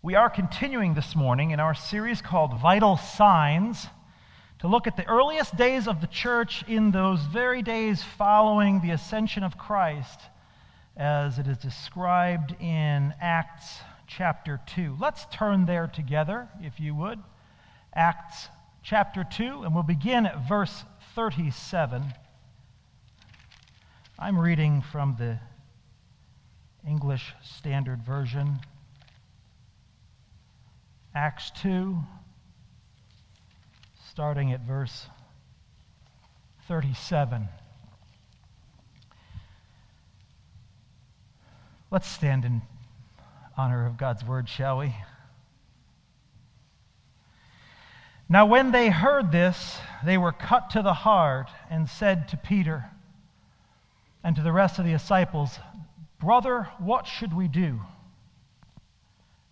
We are continuing this morning in our series called Vital Signs to look at the earliest days of the church in those very days following the ascension of Christ as it is described in Acts chapter 2. Let's turn there together, if you would. Acts chapter 2, and we'll begin at verse 37. I'm reading from the English Standard Version. Acts 2, starting at verse 37. Let's stand in honor of God's word, shall we? Now, when they heard this, they were cut to the heart and said to Peter and to the rest of the disciples, Brother, what should we do?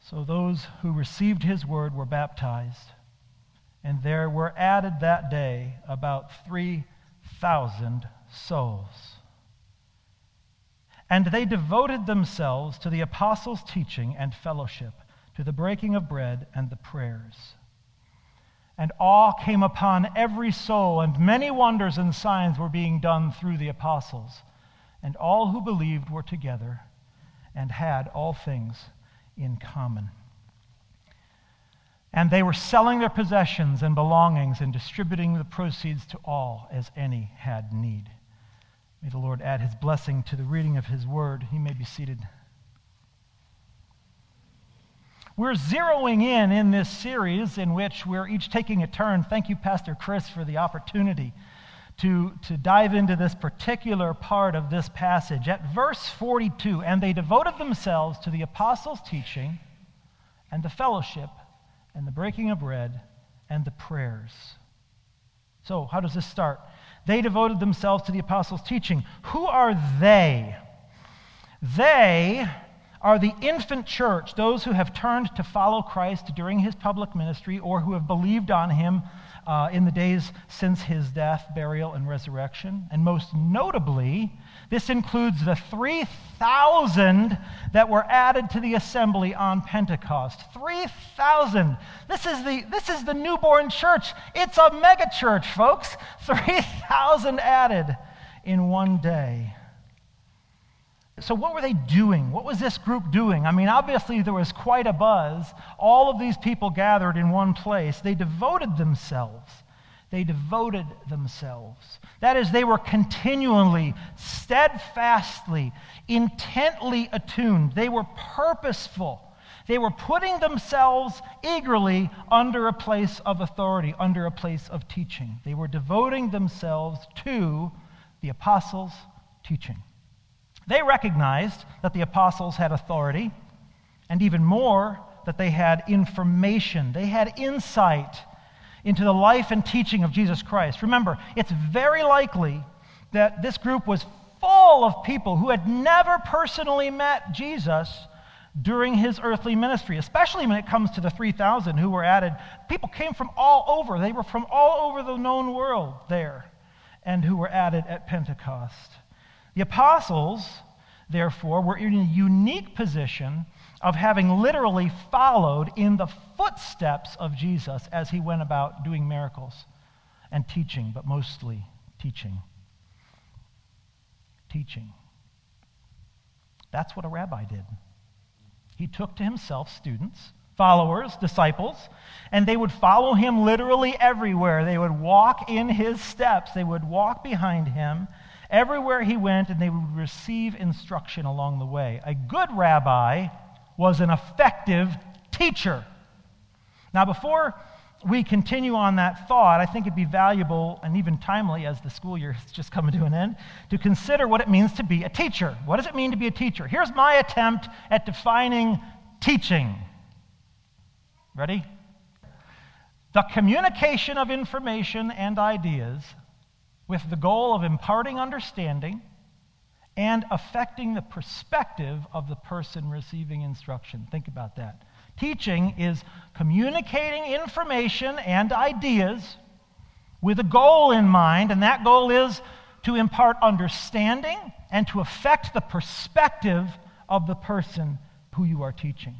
So those who received his word were baptized, and there were added that day about 3,000 souls. And they devoted themselves to the apostles' teaching and fellowship, to the breaking of bread and the prayers. And awe came upon every soul, and many wonders and signs were being done through the apostles. And all who believed were together and had all things in common. And they were selling their possessions and belongings and distributing the proceeds to all as any had need. May the Lord add his blessing to the reading of his word. He may be seated. We're zeroing in in this series in which we're each taking a turn. Thank you, Pastor Chris, for the opportunity to, to dive into this particular part of this passage. At verse 42, and they devoted themselves to the apostles' teaching and the fellowship and the breaking of bread and the prayers. So, how does this start? They devoted themselves to the apostles' teaching. Who are they? They are the infant church, those who have turned to follow Christ during his public ministry or who have believed on him uh, in the days since his death, burial, and resurrection. And most notably, this includes the 3,000 that were added to the assembly on Pentecost. 3,000. This is the, this is the newborn church. It's a megachurch, folks. 3,000 added in one day. So, what were they doing? What was this group doing? I mean, obviously, there was quite a buzz. All of these people gathered in one place. They devoted themselves. They devoted themselves. That is, they were continually, steadfastly, intently attuned. They were purposeful. They were putting themselves eagerly under a place of authority, under a place of teaching. They were devoting themselves to the apostles' teaching. They recognized that the apostles had authority, and even more, that they had information, they had insight into the life and teaching of Jesus Christ. Remember, it's very likely that this group was full of people who had never personally met Jesus during his earthly ministry, especially when it comes to the 3,000 who were added. People came from all over, they were from all over the known world there, and who were added at Pentecost. The apostles, therefore, were in a unique position of having literally followed in the footsteps of Jesus as he went about doing miracles and teaching, but mostly teaching. Teaching. That's what a rabbi did. He took to himself students, followers, disciples, and they would follow him literally everywhere. They would walk in his steps, they would walk behind him everywhere he went, and they would receive instruction along the way. A good rabbi was an effective teacher. Now, before we continue on that thought, I think it'd be valuable and even timely as the school year is just coming to an end to consider what it means to be a teacher. What does it mean to be a teacher? Here's my attempt at defining teaching. Ready? The communication of information and ideas with the goal of imparting understanding and affecting the perspective of the person receiving instruction. Think about that. Teaching is communicating information and ideas with a goal in mind, and that goal is to impart understanding and to affect the perspective of the person who you are teaching.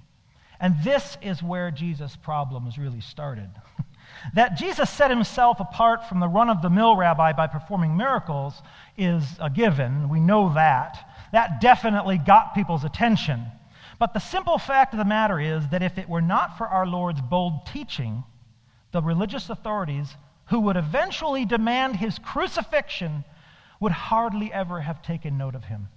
And this is where Jesus' problems really started. that Jesus set himself apart from the run of the mill rabbi by performing miracles is a given. We know that. That definitely got people's attention. But the simple fact of the matter is that if it were not for our Lord's bold teaching, the religious authorities who would eventually demand his crucifixion would hardly ever have taken note of him.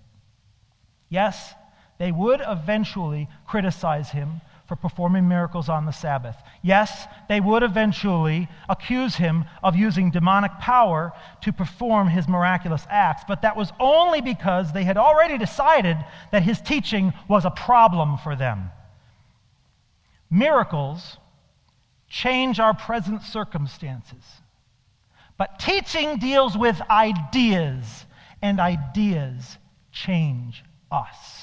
Yes, they would eventually criticize him for performing miracles on the Sabbath. Yes, they would eventually accuse him of using demonic power to perform his miraculous acts, but that was only because they had already decided that his teaching was a problem for them. Miracles change our present circumstances, but teaching deals with ideas, and ideas change us.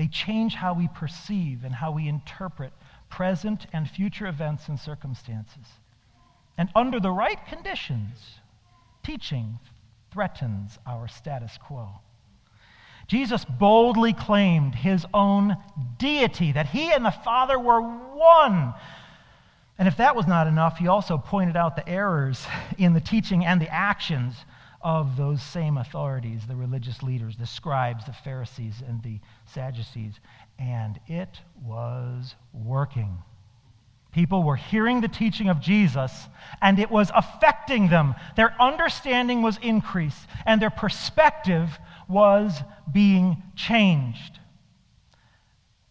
They change how we perceive and how we interpret present and future events and circumstances. And under the right conditions, teaching threatens our status quo. Jesus boldly claimed his own deity, that he and the Father were one. And if that was not enough, he also pointed out the errors in the teaching and the actions of those same authorities, the religious leaders, the scribes, the Pharisees, and the Sadducees. And it was working. People were hearing the teaching of Jesus, and it was affecting them. Their understanding was increased, and their perspective was being changed.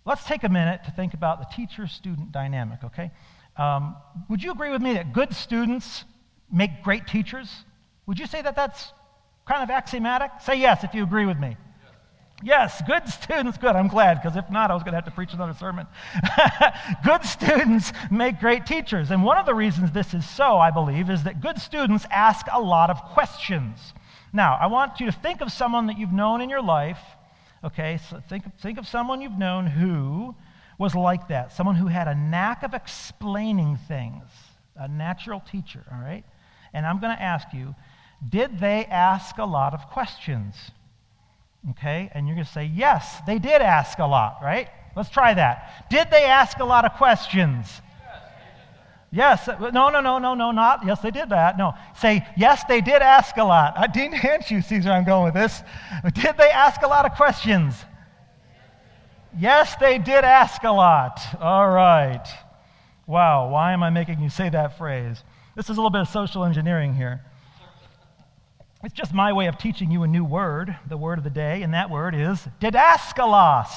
Let's take a minute to think about the teacher student dynamic, okay? Um, would you agree with me that good students make great teachers? Would you say that that's kind of axiomatic? Say yes if you agree with me. Yes, good students, good. I'm glad, because if not, I was going to have to preach another sermon. good students make great teachers. And one of the reasons this is so, I believe, is that good students ask a lot of questions. Now, I want you to think of someone that you've known in your life. Okay, so think, think of someone you've known who was like that, someone who had a knack of explaining things, a natural teacher, all right? And I'm going to ask you, did they ask a lot of questions? Okay, and you're going to say, yes, they did ask a lot, right? Let's try that. Did they ask a lot of questions? Yes. Uh, no, no, no, no, no, not. Yes, they did that. No. Say, yes, they did ask a lot. I didn't hand you, Caesar, I'm going with this. Did they ask a lot of questions? Yes, they did ask a lot. All right. Wow, why am I making you say that phrase? This is a little bit of social engineering here. It's just my way of teaching you a new word, the word of the day, and that word is didaskalos.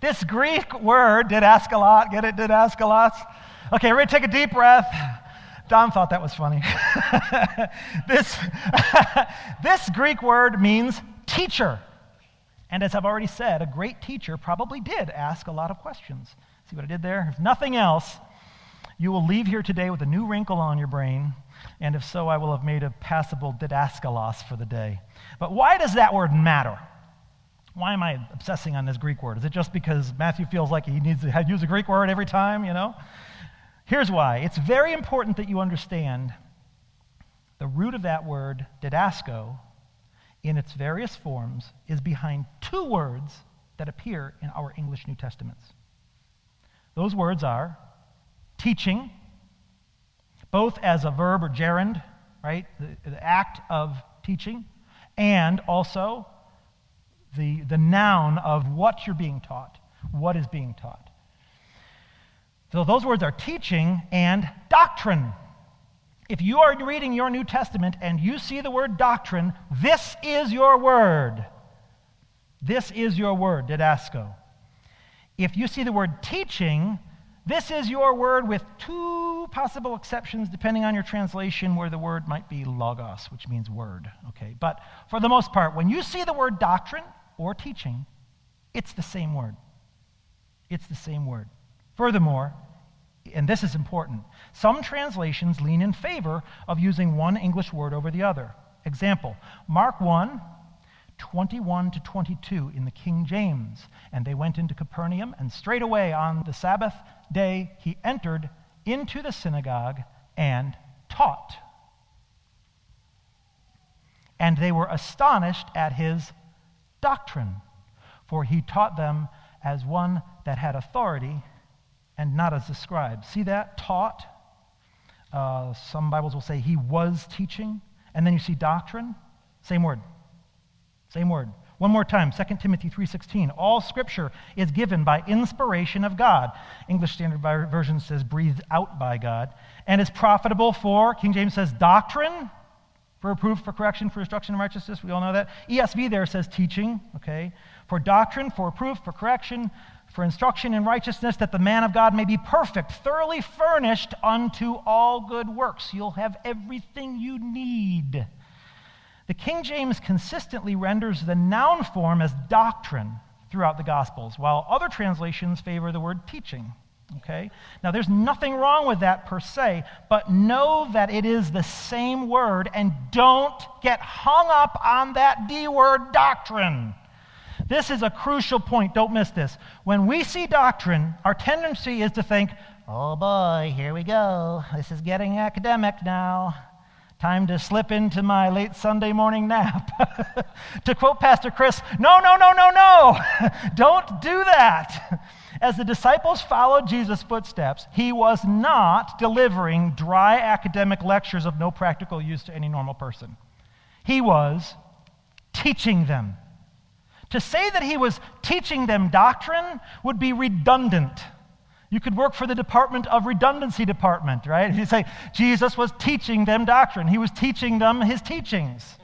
This Greek word, didaskalos, get it, didaskalos? Okay, ready take a deep breath. Don thought that was funny. this, this Greek word means teacher. And as I've already said, a great teacher probably did ask a lot of questions. See what I did there? If nothing else, you will leave here today with a new wrinkle on your brain and if so, I will have made a passable didaskalos for the day. But why does that word matter? Why am I obsessing on this Greek word? Is it just because Matthew feels like he needs to use a Greek word every time, you know? Here's why. It's very important that you understand the root of that word, didasko, in its various forms, is behind two words that appear in our English New Testaments. Those words are teaching both as a verb or gerund, right? The, the act of teaching, and also the, the noun of what you're being taught, what is being taught. So those words are teaching and doctrine. If you are reading your New Testament and you see the word doctrine, this is your word. This is your word, didasko. If you see the word teaching, this is your word with two possible exceptions depending on your translation, where the word might be logos, which means word. Okay, but for the most part, when you see the word doctrine or teaching, it's the same word. It's the same word. Furthermore, and this is important, some translations lean in favor of using one English word over the other. Example Mark 1, 21 to 22 in the King James. And they went into Capernaum, and straightway on the Sabbath day he entered into the synagogue and taught. And they were astonished at his doctrine, for he taught them as one that had authority and not as a scribe. See that? Taught. Uh, some Bibles will say he was teaching. And then you see doctrine. Same word. Same word. One more time, 2 Timothy 3:16. All scripture is given by inspiration of God. English Standard Version says breathed out by God and is profitable for King James says doctrine, for reproof, for correction, for instruction in righteousness. We all know that. ESV there says teaching, okay? For doctrine, for reproof, for correction, for instruction in righteousness, that the man of God may be perfect, thoroughly furnished unto all good works. You'll have everything you need. The King James consistently renders the noun form as doctrine throughout the Gospels, while other translations favor the word teaching. Okay? Now, there's nothing wrong with that per se, but know that it is the same word and don't get hung up on that D word doctrine. This is a crucial point. Don't miss this. When we see doctrine, our tendency is to think, oh boy, here we go. This is getting academic now. Time to slip into my late Sunday morning nap. to quote Pastor Chris, no, no, no, no, no. Don't do that. As the disciples followed Jesus' footsteps, he was not delivering dry academic lectures of no practical use to any normal person. He was teaching them. To say that he was teaching them doctrine would be redundant. You could work for the Department of Redundancy Department, right? You say Jesus was teaching them doctrine, he was teaching them his teachings.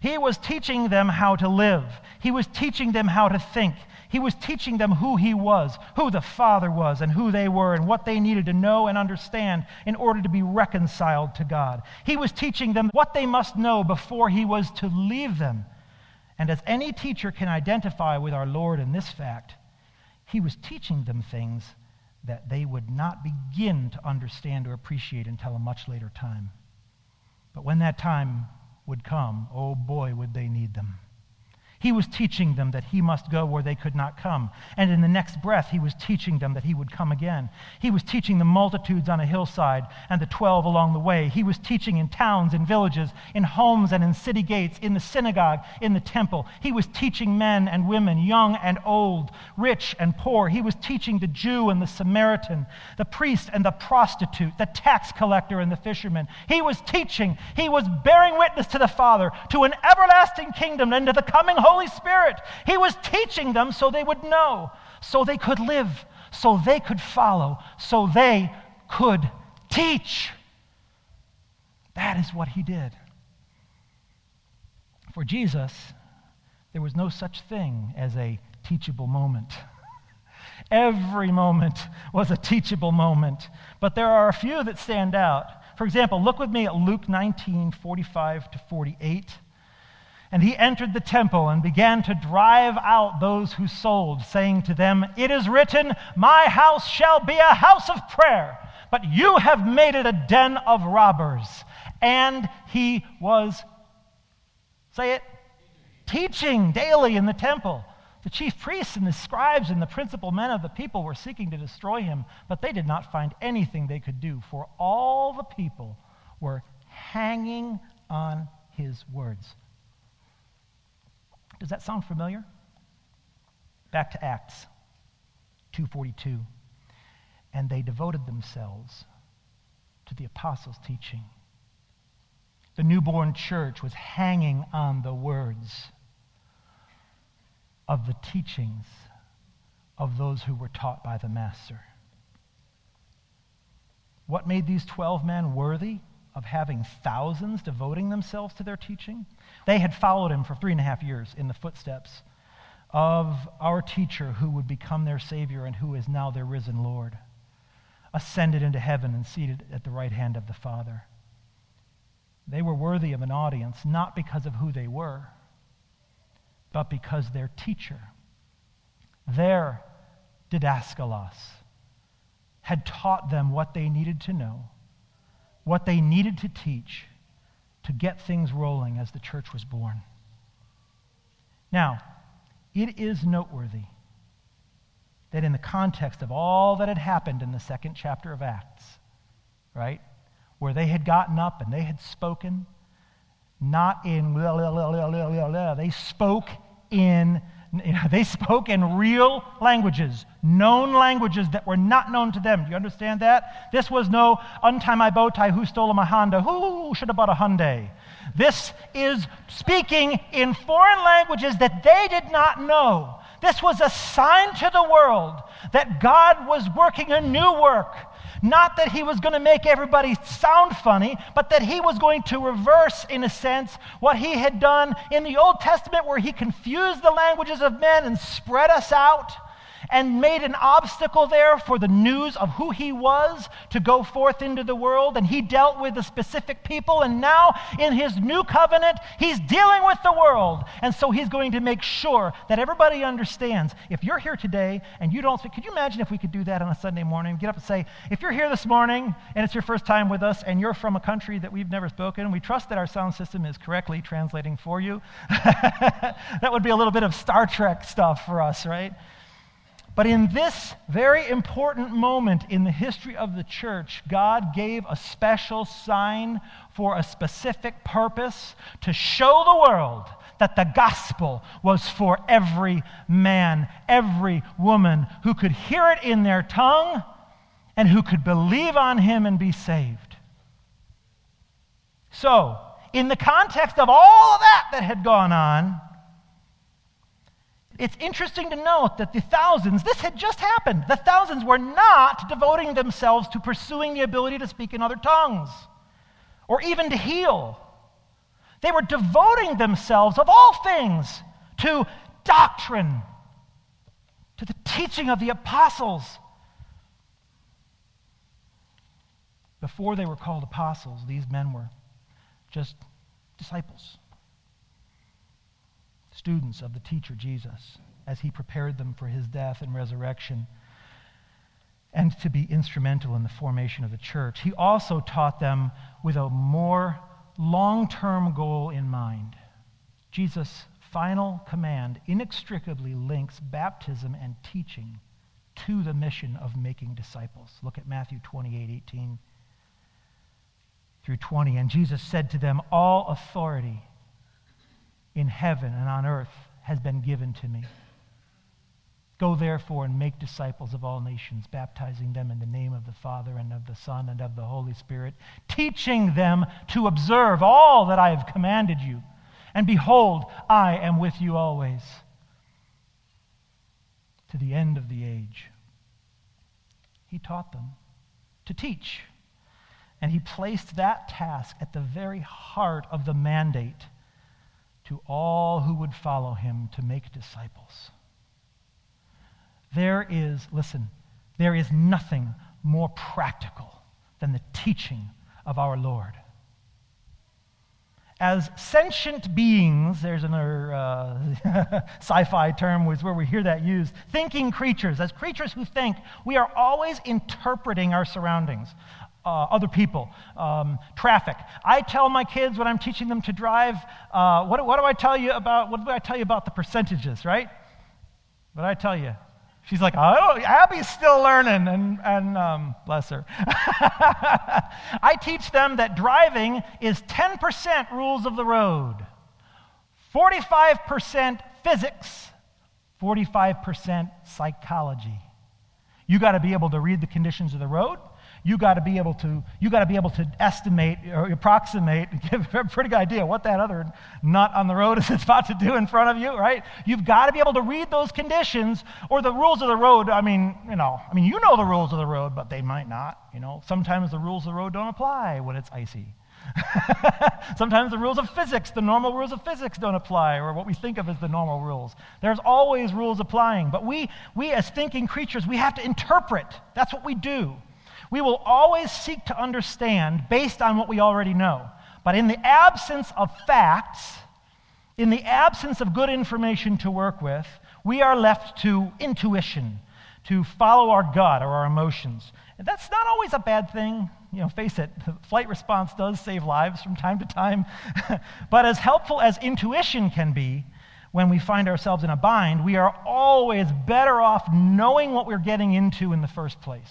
He was teaching them how to live, he was teaching them how to think. He was teaching them who he was, who the Father was, and who they were, and what they needed to know and understand in order to be reconciled to God. He was teaching them what they must know before he was to leave them. And as any teacher can identify with our Lord in this fact, he was teaching them things that they would not begin to understand or appreciate until a much later time. But when that time would come, oh boy, would they need them. He was teaching them that he must go where they could not come. And in the next breath, he was teaching them that he would come again. He was teaching the multitudes on a hillside and the twelve along the way. He was teaching in towns and villages, in homes and in city gates, in the synagogue, in the temple. He was teaching men and women, young and old, rich and poor. He was teaching the Jew and the Samaritan, the priest and the prostitute, the tax collector and the fisherman. He was teaching. He was bearing witness to the Father, to an everlasting kingdom and to the coming hope Holy Spirit. He was teaching them so they would know, so they could live, so they could follow, so they could teach. That is what he did. For Jesus, there was no such thing as a teachable moment. Every moment was a teachable moment, but there are a few that stand out. For example, look with me at Luke 19 45 to 48. And he entered the temple and began to drive out those who sold, saying to them, It is written, My house shall be a house of prayer, but you have made it a den of robbers. And he was, say it, teaching daily in the temple. The chief priests and the scribes and the principal men of the people were seeking to destroy him, but they did not find anything they could do, for all the people were hanging on his words. Does that sound familiar? Back to Acts 2:42. And they devoted themselves to the apostles' teaching. The newborn church was hanging on the words of the teachings of those who were taught by the Master. What made these 12 men worthy of having thousands devoting themselves to their teaching? They had followed him for three and a half years in the footsteps of our teacher who would become their Savior and who is now their risen Lord, ascended into heaven and seated at the right hand of the Father. They were worthy of an audience not because of who they were, but because their teacher, their didaskalos, had taught them what they needed to know, what they needed to teach to get things rolling as the church was born. Now, it is noteworthy that in the context of all that had happened in the second chapter of Acts, right, where they had gotten up and they had spoken, not in they spoke in they spoke in real languages, known languages that were not known to them. Do you understand that? This was no untie my bow tie, who stole my Honda, who should have bought a Hyundai. This is speaking in foreign languages that they did not know. This was a sign to the world that God was working a new work not that he was going to make everybody sound funny, but that he was going to reverse, in a sense, what he had done in the Old Testament, where he confused the languages of men and spread us out and made an obstacle there for the news of who he was to go forth into the world. And he dealt with the specific people. And now, in his new covenant, he's dealing with the world. And so he's going to make sure that everybody understands. If you're here today and you don't speak, could you imagine if we could do that on a Sunday morning? Get up and say, if you're here this morning and it's your first time with us and you're from a country that we've never spoken, we trust that our sound system is correctly translating for you. that would be a little bit of Star Trek stuff for us, right? But in this very important moment in the history of the church, God gave a special sign for a specific purpose to show the world that the gospel was for every man, every woman who could hear it in their tongue and who could believe on him and be saved. So, in the context of all of that that had gone on, it's interesting to note that the thousands, this had just happened. The thousands were not devoting themselves to pursuing the ability to speak in other tongues or even to heal. They were devoting themselves, of all things, to doctrine, to the teaching of the apostles. Before they were called apostles, these men were just disciples students of the teacher Jesus as he prepared them for his death and resurrection and to be instrumental in the formation of the church. He also taught them with a more long term goal in mind. Jesus' final command inextricably links baptism and teaching to the mission of making disciples. Look at Matthew 28 18 through 20. And Jesus said to them, All authority in heaven and on earth has been given to me. Go therefore and make disciples of all nations, baptizing them in the name of the Father and of the Son and of the Holy Spirit, teaching them to observe all that I have commanded you. And behold, I am with you always to the end of the age. He taught them to teach. And he placed that task at the very heart of the mandate to all who would follow him to make disciples. There is, listen, there is nothing more practical than the teaching of our Lord. As sentient beings, there's another uh, sci fi term where we hear that used, thinking creatures, as creatures who think, we are always interpreting our surroundings uh, other people, um, traffic. I tell my kids when I'm teaching them to drive, uh, what, what, do I tell you about? What do I tell you about the percentages, right? What I tell you? She's like, oh, Abby's still learning, and, and um, bless her. I teach them that driving is 10% rules of the road, 45% physics, 45% psychology. You got to be able to read the conditions of the road you got to be able to you got to be able to estimate or approximate and give a pretty good idea what that other nut on the road is about to do in front of you right you've got to be able to read those conditions or the rules of the road i mean you know i mean you know the rules of the road but they might not you know sometimes the rules of the road don't apply when it's icy Sometimes the rules of physics, the normal rules of physics don't apply, or what we think of as the normal rules. There's always rules applying. But we, we as thinking creatures, we have to interpret. That's what we do. We will always seek to understand based on what we already know. But in the absence of facts, in the absence of good information to work with, we are left to intuition, to follow our gut or our emotions. And that's not always a bad thing. You know, face it, the flight response does save lives from time to time. but as helpful as intuition can be, when we find ourselves in a bind, we are always better off knowing what we're getting into in the first place.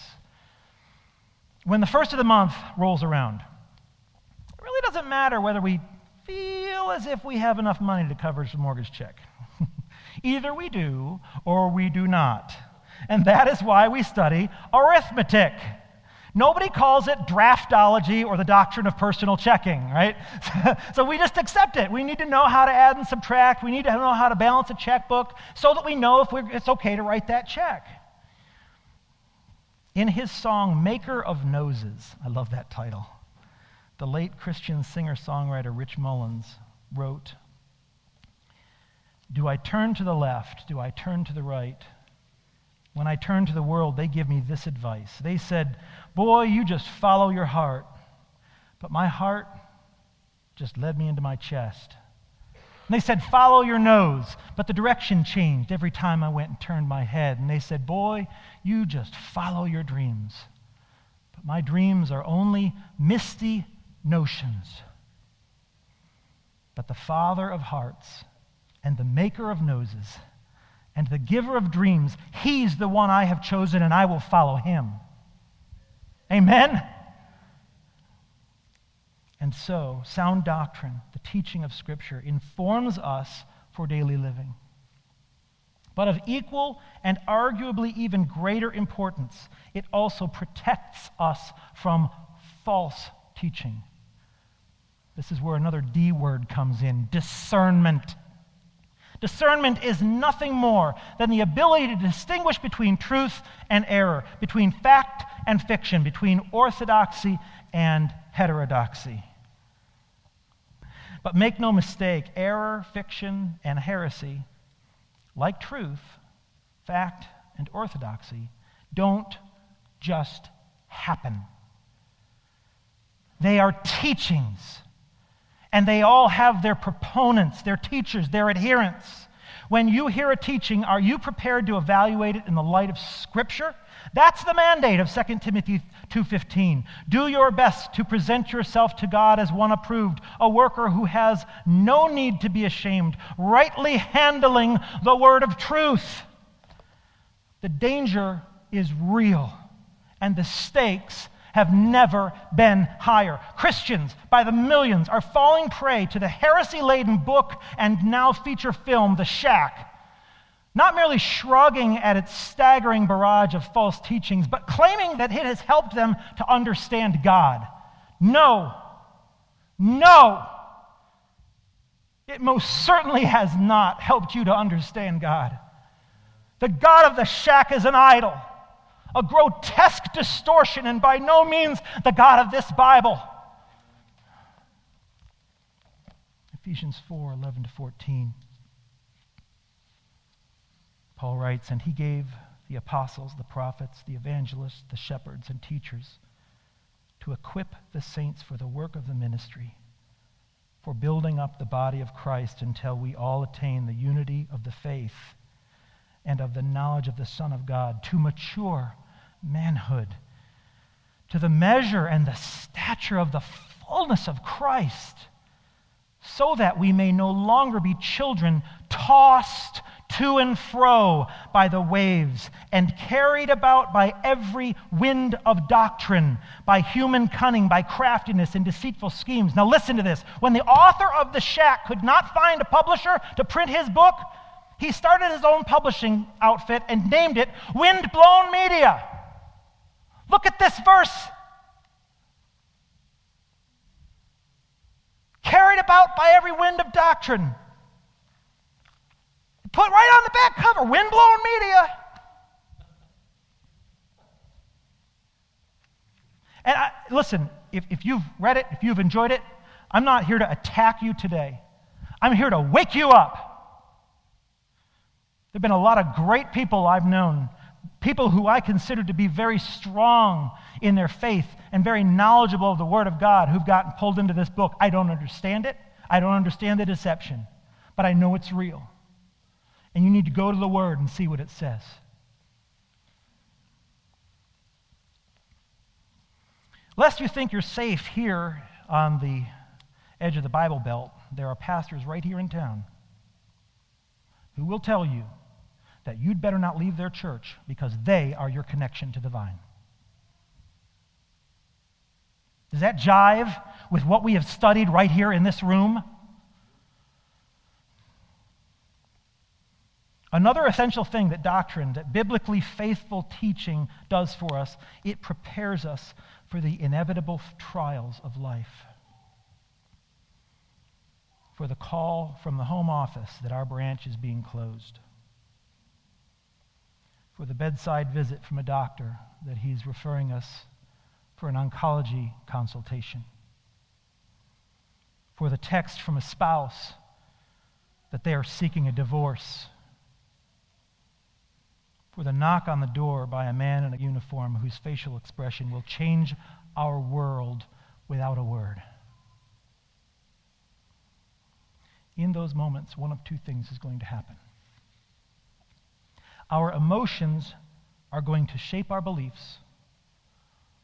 When the first of the month rolls around, it really doesn't matter whether we feel as if we have enough money to cover the mortgage check. Either we do or we do not. And that is why we study arithmetic. Nobody calls it draftology or the doctrine of personal checking, right? so we just accept it. We need to know how to add and subtract. We need to know how to balance a checkbook so that we know if it's okay to write that check. In his song, Maker of Noses, I love that title, the late Christian singer songwriter Rich Mullins wrote Do I turn to the left? Do I turn to the right? When I turn to the world, they give me this advice. They said, Boy, you just follow your heart. But my heart just led me into my chest. And they said, Follow your nose. But the direction changed every time I went and turned my head. And they said, Boy, you just follow your dreams. But my dreams are only misty notions. But the Father of hearts and the Maker of noses and the giver of dreams, he's the one I have chosen, and I will follow him. Amen? And so, sound doctrine, the teaching of Scripture, informs us for daily living. But of equal and arguably even greater importance, it also protects us from false teaching. This is where another D word comes in discernment. Discernment is nothing more than the ability to distinguish between truth and error, between fact and fiction, between orthodoxy and heterodoxy. But make no mistake, error, fiction, and heresy, like truth, fact, and orthodoxy, don't just happen. They are teachings and they all have their proponents, their teachers, their adherents. When you hear a teaching, are you prepared to evaluate it in the light of Scripture? That's the mandate of 2 Timothy 2:15. Do your best to present yourself to God as one approved, a worker who has no need to be ashamed, rightly handling the word of truth. The danger is real, and the stakes have never been higher. Christians, by the millions, are falling prey to the heresy laden book and now feature film, The Shack. Not merely shrugging at its staggering barrage of false teachings, but claiming that it has helped them to understand God. No. No. It most certainly has not helped you to understand God. The God of the shack is an idol a grotesque distortion, and by no means the God of this Bible. Ephesians 4 11 to 14. Paul writes, And he gave the apostles, the prophets, the evangelists, the shepherds, and teachers to equip the saints for the work of the ministry, for building up the body of Christ until we all attain the unity of the faith and of the knowledge of the Son of God, to mature manhood, to the measure and the stature of the fullness of Christ, so that we may no longer be children tossed to and fro by the waves and carried about by every wind of doctrine, by human cunning, by craftiness and deceitful schemes. Now, listen to this. When the author of The Shack could not find a publisher to print his book, he started his own publishing outfit and named it Windblown Media. Look at this verse. Carried about by every wind of doctrine. Put right on the back cover, windblown media. And I, listen, if, if you've read it, if you've enjoyed it, I'm not here to attack you today. I'm here to wake you up. There have been a lot of great people I've known people who I consider to be very strong in their faith and very knowledgeable of the Word of God who've gotten pulled into this book. I don't understand it. I don't understand the deception, but I know it's real. And you need to go to the Word and see what it says. Lest you think you're safe here on the edge of the Bible Belt, there are pastors right here in town who will tell you that you'd better not leave their church because they are your connection to the vine. Does that jive with what we have studied right here in this room? Another essential thing that doctrine, that biblically faithful teaching does for us, it prepares us for the inevitable trials of life. For the call from the home office that our branch is being closed. For the bedside visit from a doctor that he's referring us for an oncology consultation. For the text from a spouse that they are seeking a divorce for the knock on the door by a man in a uniform whose facial expression will change our world without a word. In those moments, one of two things is going to happen. Our emotions are going to shape our beliefs,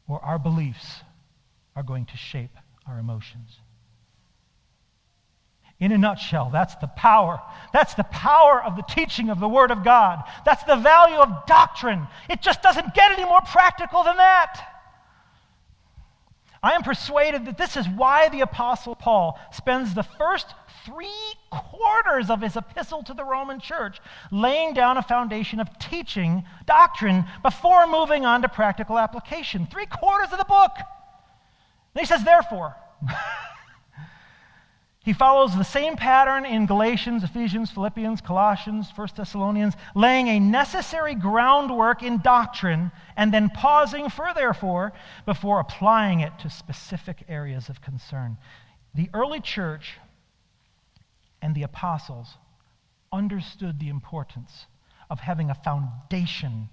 or our beliefs are going to shape our emotions. In a nutshell, that's the power. That's the power of the teaching of the Word of God. That's the value of doctrine. It just doesn't get any more practical than that. I am persuaded that this is why the Apostle Paul spends the first three quarters of his epistle to the Roman church laying down a foundation of teaching doctrine before moving on to practical application. Three quarters of the book. And he says, therefore. He follows the same pattern in Galatians, Ephesians, Philippians, Colossians, 1 Thessalonians, laying a necessary groundwork in doctrine and then pausing for therefore before applying it to specific areas of concern. The early church and the apostles understood the importance of having a foundation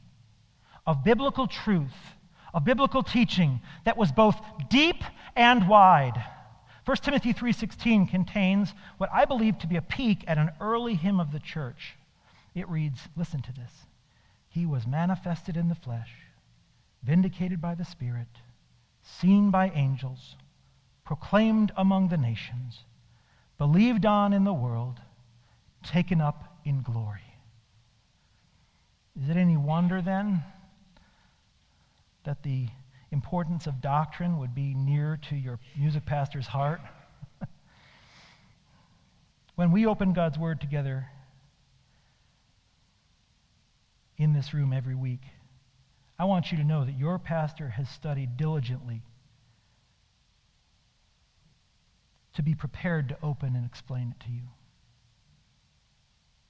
of biblical truth, of biblical teaching that was both deep and wide 1 Timothy 3:16 contains what I believe to be a peek at an early hymn of the church. It reads, listen to this. He was manifested in the flesh, vindicated by the Spirit, seen by angels, proclaimed among the nations, believed on in the world, taken up in glory. Is it any wonder then that the importance of doctrine would be near to your music pastor's heart. when we open God's Word together in this room every week, I want you to know that your pastor has studied diligently to be prepared to open and explain it to you.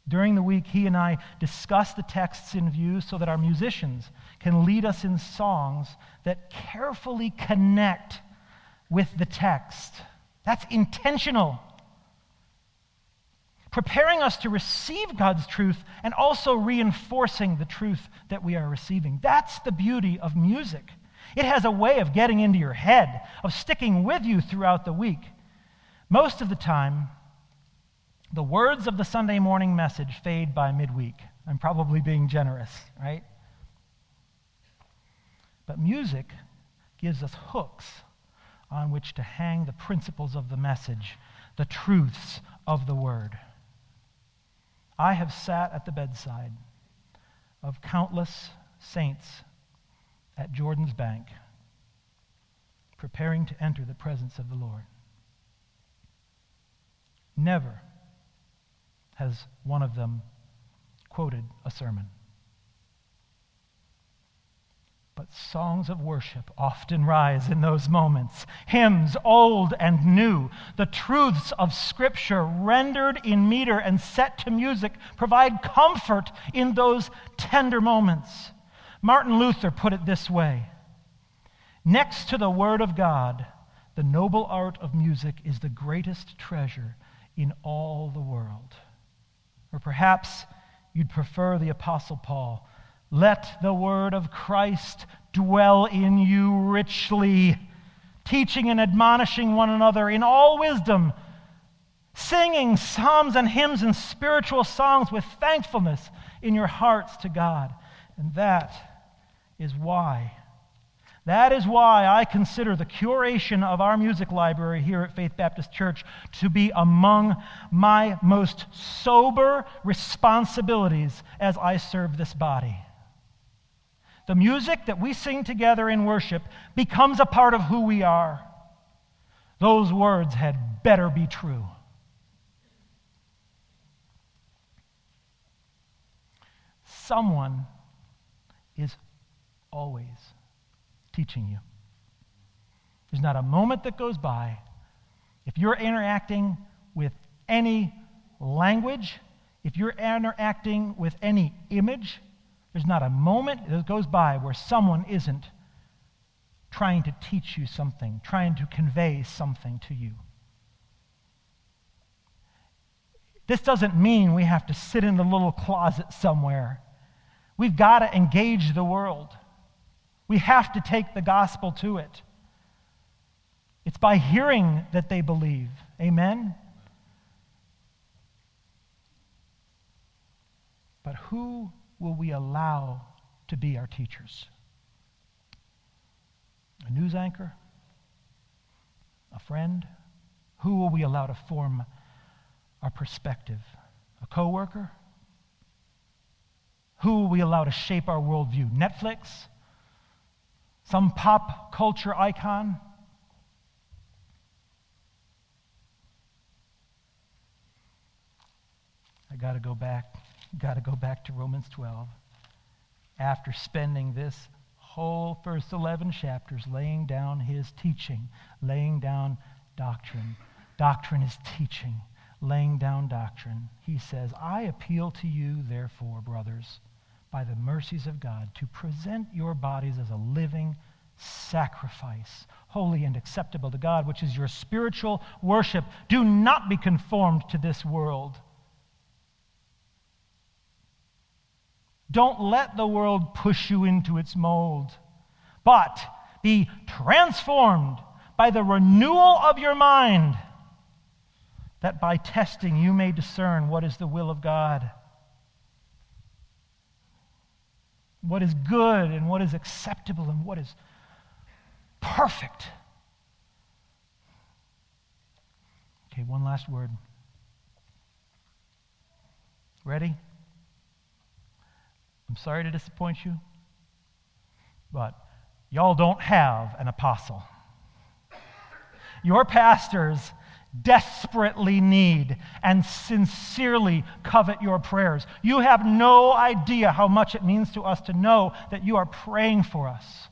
During the week, he and I discuss the texts in view so that our musicians can lead us in songs that carefully connect with the text. That's intentional. Preparing us to receive God's truth and also reinforcing the truth that we are receiving. That's the beauty of music. It has a way of getting into your head, of sticking with you throughout the week. Most of the time, the words of the Sunday morning message fade by midweek. I'm probably being generous, right? But music gives us hooks on which to hang the principles of the message, the truths of the word. I have sat at the bedside of countless saints at Jordan's bank, preparing to enter the presence of the Lord. Never has one of them quoted a sermon. But songs of worship often rise in those moments. Hymns, old and new, the truths of Scripture rendered in meter and set to music provide comfort in those tender moments. Martin Luther put it this way Next to the Word of God, the noble art of music is the greatest treasure in all the world. Or perhaps you'd prefer the Apostle Paul. Let the word of Christ dwell in you richly, teaching and admonishing one another in all wisdom, singing psalms and hymns and spiritual songs with thankfulness in your hearts to God. And that is why That is why I consider the curation of our music library here at Faith Baptist Church to be among my most sober responsibilities as I serve this body. The music that we sing together in worship becomes a part of who we are. Those words had better be true. Someone is always teaching you. There's not a moment that goes by. If you're interacting with any language, if you're interacting with any image, there's not a moment that goes by where someone isn't trying to teach you something, trying to convey something to you. This doesn't mean we have to sit in the little closet somewhere. We've got to engage the world. We have to take the gospel to it. It's by hearing that they believe. Amen? But who will we allow to be our teachers? A news anchor? A friend? Who will we allow to form our perspective? A coworker? Who will we allow to shape our worldview? Netflix? Some pop culture icon. I got to go back, got to go back to Romans 12. After spending this whole first 11 chapters laying down his teaching, laying down doctrine. Doctrine is teaching, laying down doctrine. He says, I appeal to you, therefore, brothers by the mercies of God, to present your bodies as a living sacrifice, holy and acceptable to God, which is your spiritual worship. Do not be conformed to this world. Don't let the world push you into its mold, but be transformed by the renewal of your mind, that by testing you may discern what is the will of God what is good and what is acceptable and what is perfect. Okay, one last word. Ready? I'm sorry to disappoint you, but y'all don't have an apostle. Your pastors desperately need and sincerely covet your prayers. You have no idea how much it means to us to know that you are praying for us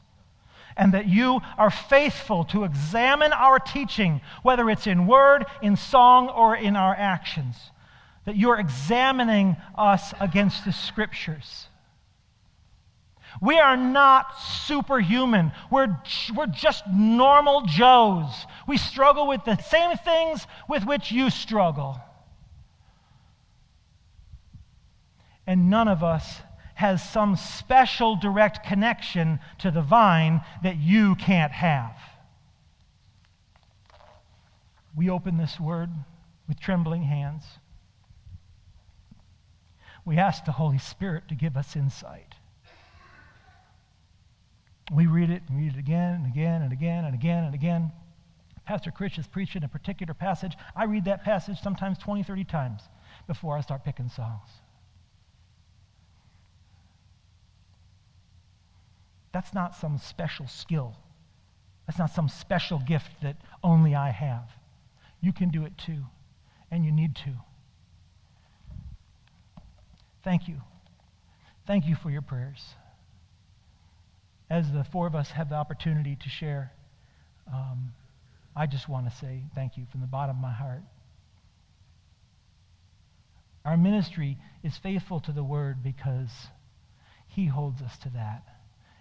and that you are faithful to examine our teaching, whether it's in word, in song, or in our actions. That you're examining us against the scriptures. We are not superhuman. We're, we're just normal Joes. We struggle with the same things with which you struggle. And none of us has some special direct connection to the vine that you can't have. We open this word with trembling hands. We ask the Holy Spirit to give us insight. We read it and read it again and again and again and again and again. Pastor Chris is preaching a particular passage. I read that passage sometimes 20, 30 times before I start picking songs. That's not some special skill. That's not some special gift that only I have. You can do it too, and you need to. Thank you. Thank you for your prayers as the four of us have the opportunity to share, um, I just want to say thank you from the bottom of my heart. Our ministry is faithful to the word because he holds us to that,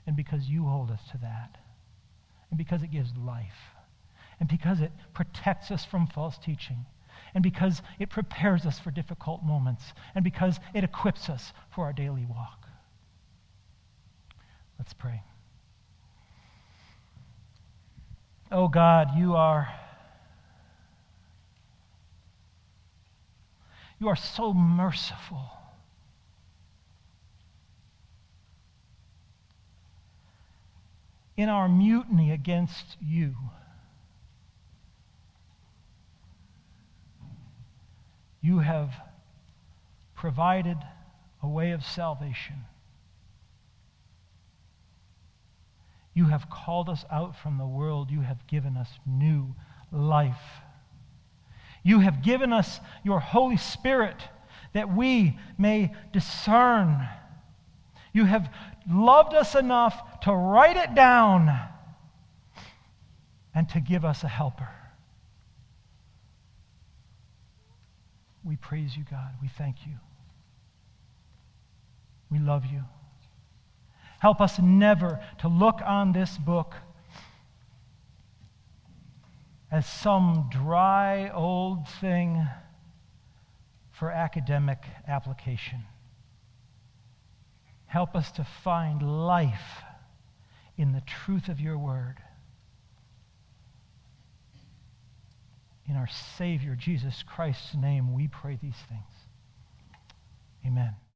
and because you hold us to that, and because it gives life, and because it protects us from false teaching, and because it prepares us for difficult moments, and because it equips us for our daily walk. Let's pray. Oh God, you are you are so merciful. in our mutiny against you. You have provided a way of salvation. You have called us out from the world. You have given us new life. You have given us your Holy Spirit that we may discern. You have loved us enough to write it down and to give us a helper. We praise you, God. We thank you. We love you. Help us never to look on this book as some dry old thing for academic application. Help us to find life in the truth of your word. In our Savior, Jesus Christ's name, we pray these things. Amen.